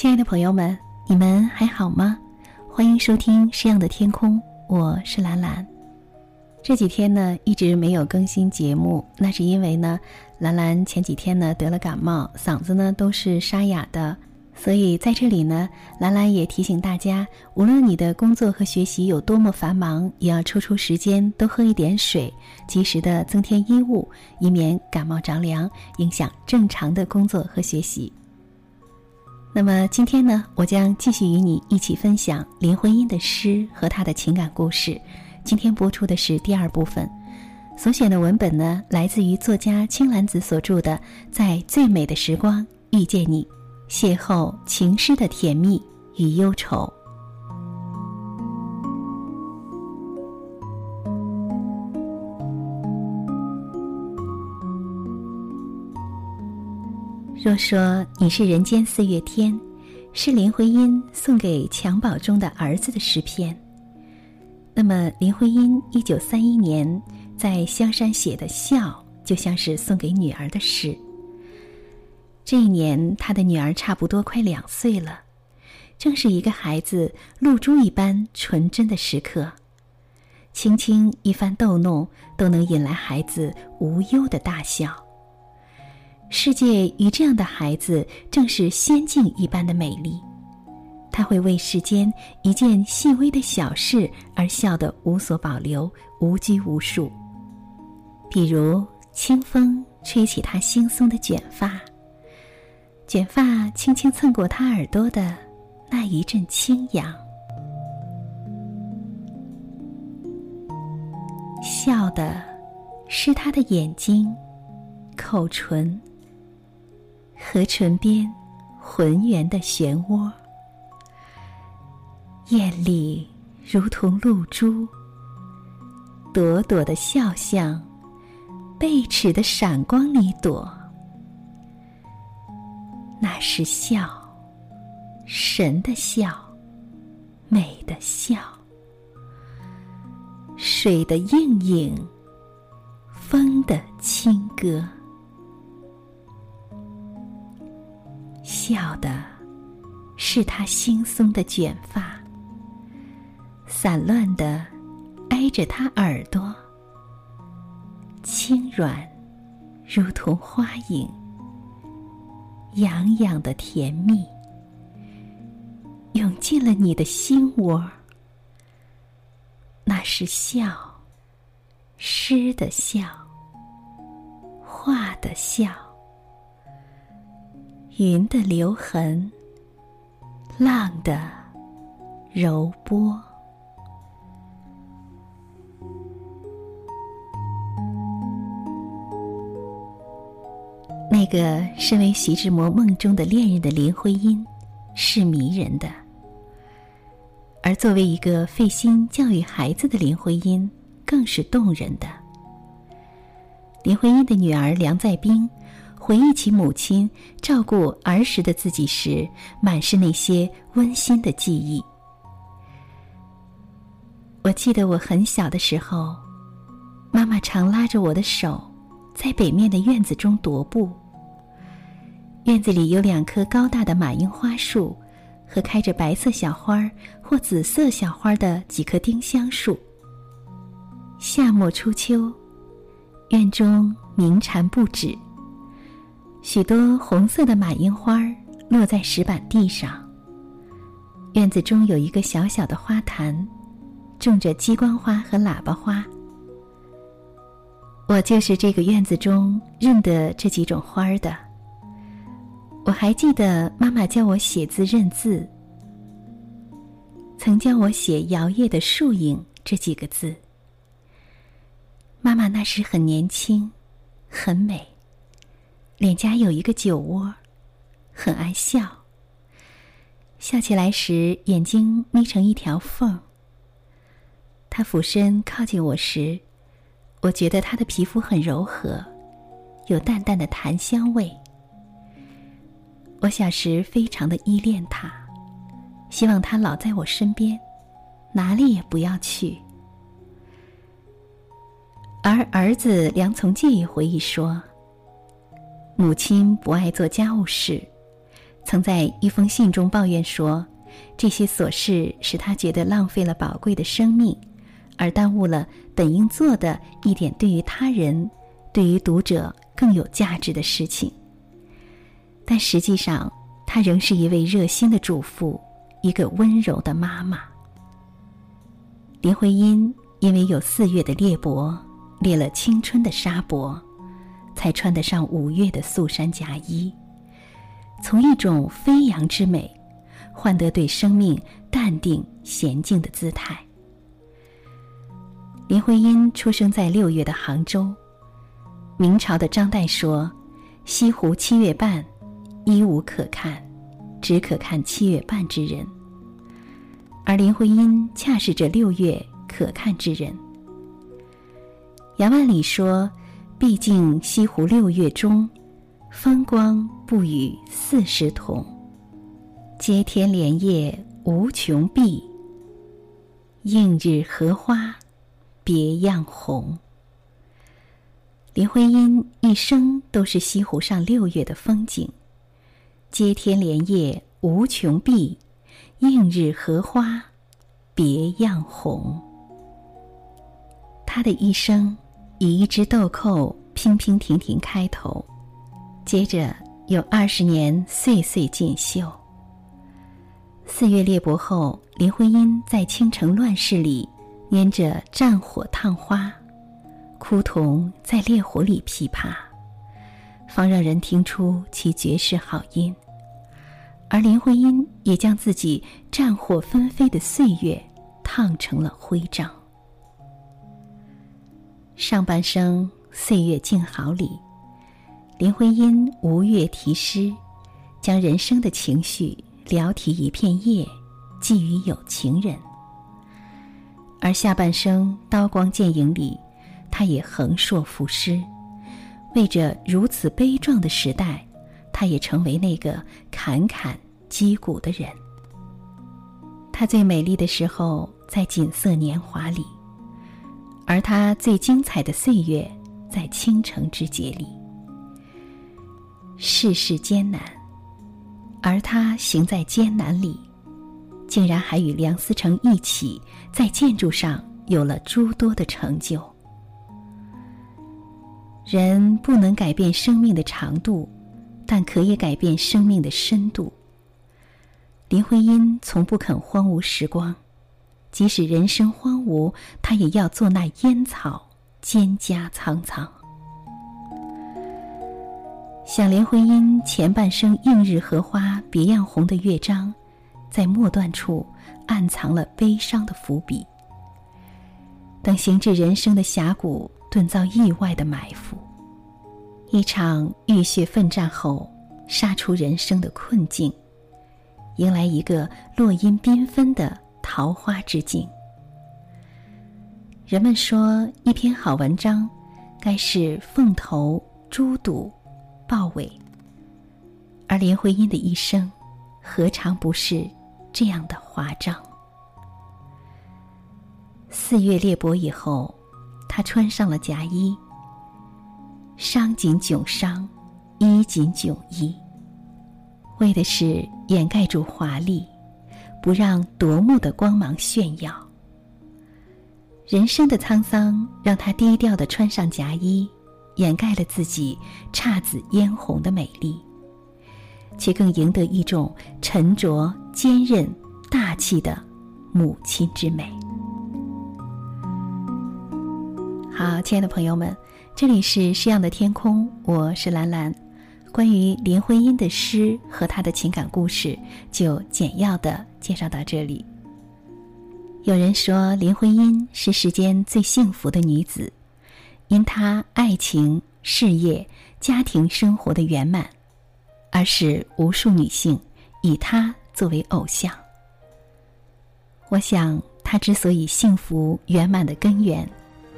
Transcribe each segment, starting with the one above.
亲爱的朋友们，你们还好吗？欢迎收听《诗样的天空》，我是兰兰。这几天呢，一直没有更新节目，那是因为呢，兰兰前几天呢得了感冒，嗓子呢都是沙哑的。所以在这里呢，兰兰也提醒大家，无论你的工作和学习有多么繁忙，也要抽出时间多喝一点水，及时的增添衣物，以免感冒着凉，影响正常的工作和学习。那么今天呢，我将继续与你一起分享林徽因的诗和她的情感故事。今天播出的是第二部分，所选的文本呢，来自于作家青兰子所著的《在最美的时光遇见你》，邂逅情诗的甜蜜与忧愁。若说你是人间四月天，是林徽因送给襁褓中的儿子的诗篇。那么，林徽因一九三一年在香山写的《笑》，就像是送给女儿的诗。这一年，她的女儿差不多快两岁了，正是一个孩子露珠一般纯真的时刻，轻轻一番逗弄，都能引来孩子无忧的大笑。世界与这样的孩子正是仙境一般的美丽，他会为世间一件细微的小事而笑得无所保留、无拘无束。比如清风吹起他惺忪的卷发，卷发轻轻蹭过他耳朵的那一阵轻扬，笑的是他的眼睛、口唇。和唇边浑圆的漩涡，艳丽如同露珠，朵朵的笑像贝齿的闪光里躲。那是笑，神的笑，美的笑，水的映影，风的轻歌。笑的，是他惺忪的卷发，散乱的挨着他耳朵，轻软，如同花影，痒痒的甜蜜，涌进了你的心窝。那是笑，诗的笑，画的笑。云的留痕，浪的柔波。那个身为徐志摩梦中的恋人的林徽因，是迷人的；而作为一个费心教育孩子的林徽因，更是动人的。林徽因的女儿梁再冰。回忆起母亲照顾儿时的自己时，满是那些温馨的记忆。我记得我很小的时候，妈妈常拉着我的手，在北面的院子中踱步。院子里有两棵高大的马樱花树，和开着白色小花或紫色小花的几棵丁香树。夏末初秋，院中鸣蝉不止。许多红色的马樱花落在石板地上。院子中有一个小小的花坛，种着鸡冠花和喇叭花。我就是这个院子中认得这几种花的。我还记得妈妈教我写字认字，曾教我写“摇曳的树影”这几个字。妈妈那时很年轻，很美。脸颊有一个酒窝，很爱笑。笑起来时，眼睛眯成一条缝。他俯身靠近我时，我觉得他的皮肤很柔和，有淡淡的檀香味。我小时非常的依恋他，希望他老在我身边，哪里也不要去。而儿子梁从诫也回忆说。母亲不爱做家务事，曾在一封信中抱怨说，这些琐事使她觉得浪费了宝贵的生命，而耽误了本应做的一点对于他人、对于读者更有价值的事情。但实际上，她仍是一位热心的主妇，一个温柔的妈妈。林徽因因为有四月的裂帛，裂了青春的纱帛，才穿得上五月的素衫夹衣，从一种飞扬之美，换得对生命淡定娴静的姿态。林徽因出生在六月的杭州。明朝的张岱说：“西湖七月半。”一无可看，只可看七月半之人。而林徽因恰是这六月可看之人。杨万里说：“毕竟西湖六月中，风光不与四时同。接天莲叶无穷碧，映日荷花别样红。”林徽因一生都是西湖上六月的风景。接天莲叶无穷碧，映日荷花别样红。他的一生以一枝豆蔻娉娉婷婷开头，接着有二十年岁岁锦绣。四月裂帛后，林徽因在倾城乱世里拈着战火烫花，枯桐在烈火里噼啪。方让人听出其绝世好音，而林徽因也将自己战火纷飞的岁月烫成了徽章。上半生岁月静好里，林徽因吴越题诗，将人生的情绪聊题一片叶，寄予有情人。而下半生刀光剑影里，他也横槊赋诗。为着如此悲壮的时代，他也成为那个侃侃击鼓的人。他最美丽的时候在锦瑟年华里，而他最精彩的岁月在倾城之劫里。世事艰难，而他行在艰难里，竟然还与梁思成一起在建筑上有了诸多的成就。人不能改变生命的长度，但可以改变生命的深度。林徽因从不肯荒芜时光，即使人生荒芜，他也要做那烟草，蒹葭苍苍。想林徽因前半生“映日荷花别样红”的乐章，在末段处暗藏了悲伤的伏笔。等行至人生的峡谷。顿遭意外的埋伏，一场浴血奋战后，杀出人生的困境，迎来一个落英缤纷的桃花之境。人们说，一篇好文章，该是凤头猪肚豹尾，而林徽因的一生，何尝不是这样的华章？四月裂帛以后。他穿上了夹衣，伤紧窘伤，衣紧窘衣，为的是掩盖住华丽，不让夺目的光芒炫耀。人生的沧桑让他低调的穿上夹衣，掩盖了自己姹紫嫣红的美丽，却更赢得一种沉着、坚韧、大气的母亲之美。好，亲爱的朋友们，这里是诗样的天空，我是兰兰。关于林徽因的诗和她的情感故事，就简要的介绍到这里。有人说林徽因是世间最幸福的女子，因她爱情、事业、家庭生活的圆满，而使无数女性以她作为偶像。我想，她之所以幸福圆满的根源。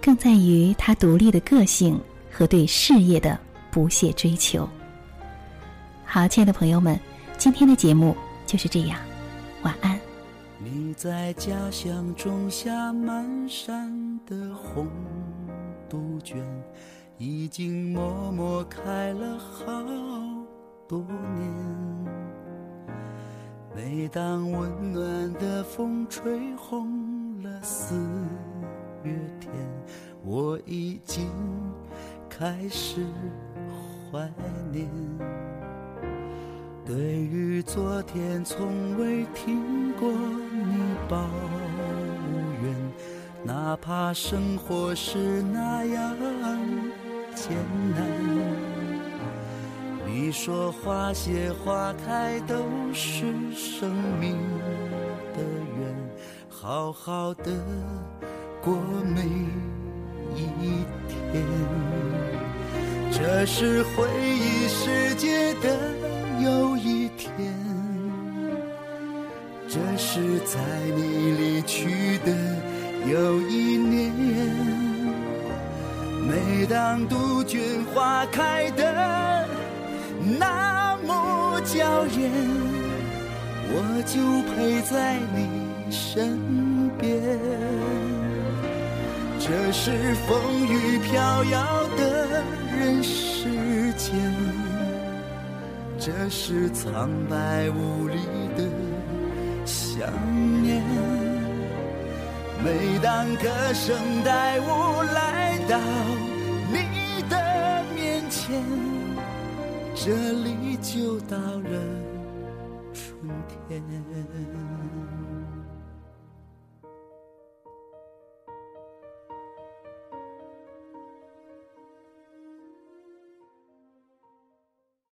更在于他独立的个性和对事业的不懈追求。好，亲爱的朋友们，今天的节目就是这样，晚安。你在家乡种下满山的红杜鹃，已经默默开了好多年。每当温暖的风吹红了四月天，我已经开始怀念。对于昨天，从未听过你抱怨，哪怕生活是那样艰难。你说花谢花开都是生命的缘，好好的过每一天。这是回忆世界的又一天，这是在你离去的又一年。每当杜鹃花开的。那么娇艳，我就陪在你身边。这是风雨飘摇的人世间，这是苍白无力的想念。每当歌声带我来到你的面前。这里就到了春天。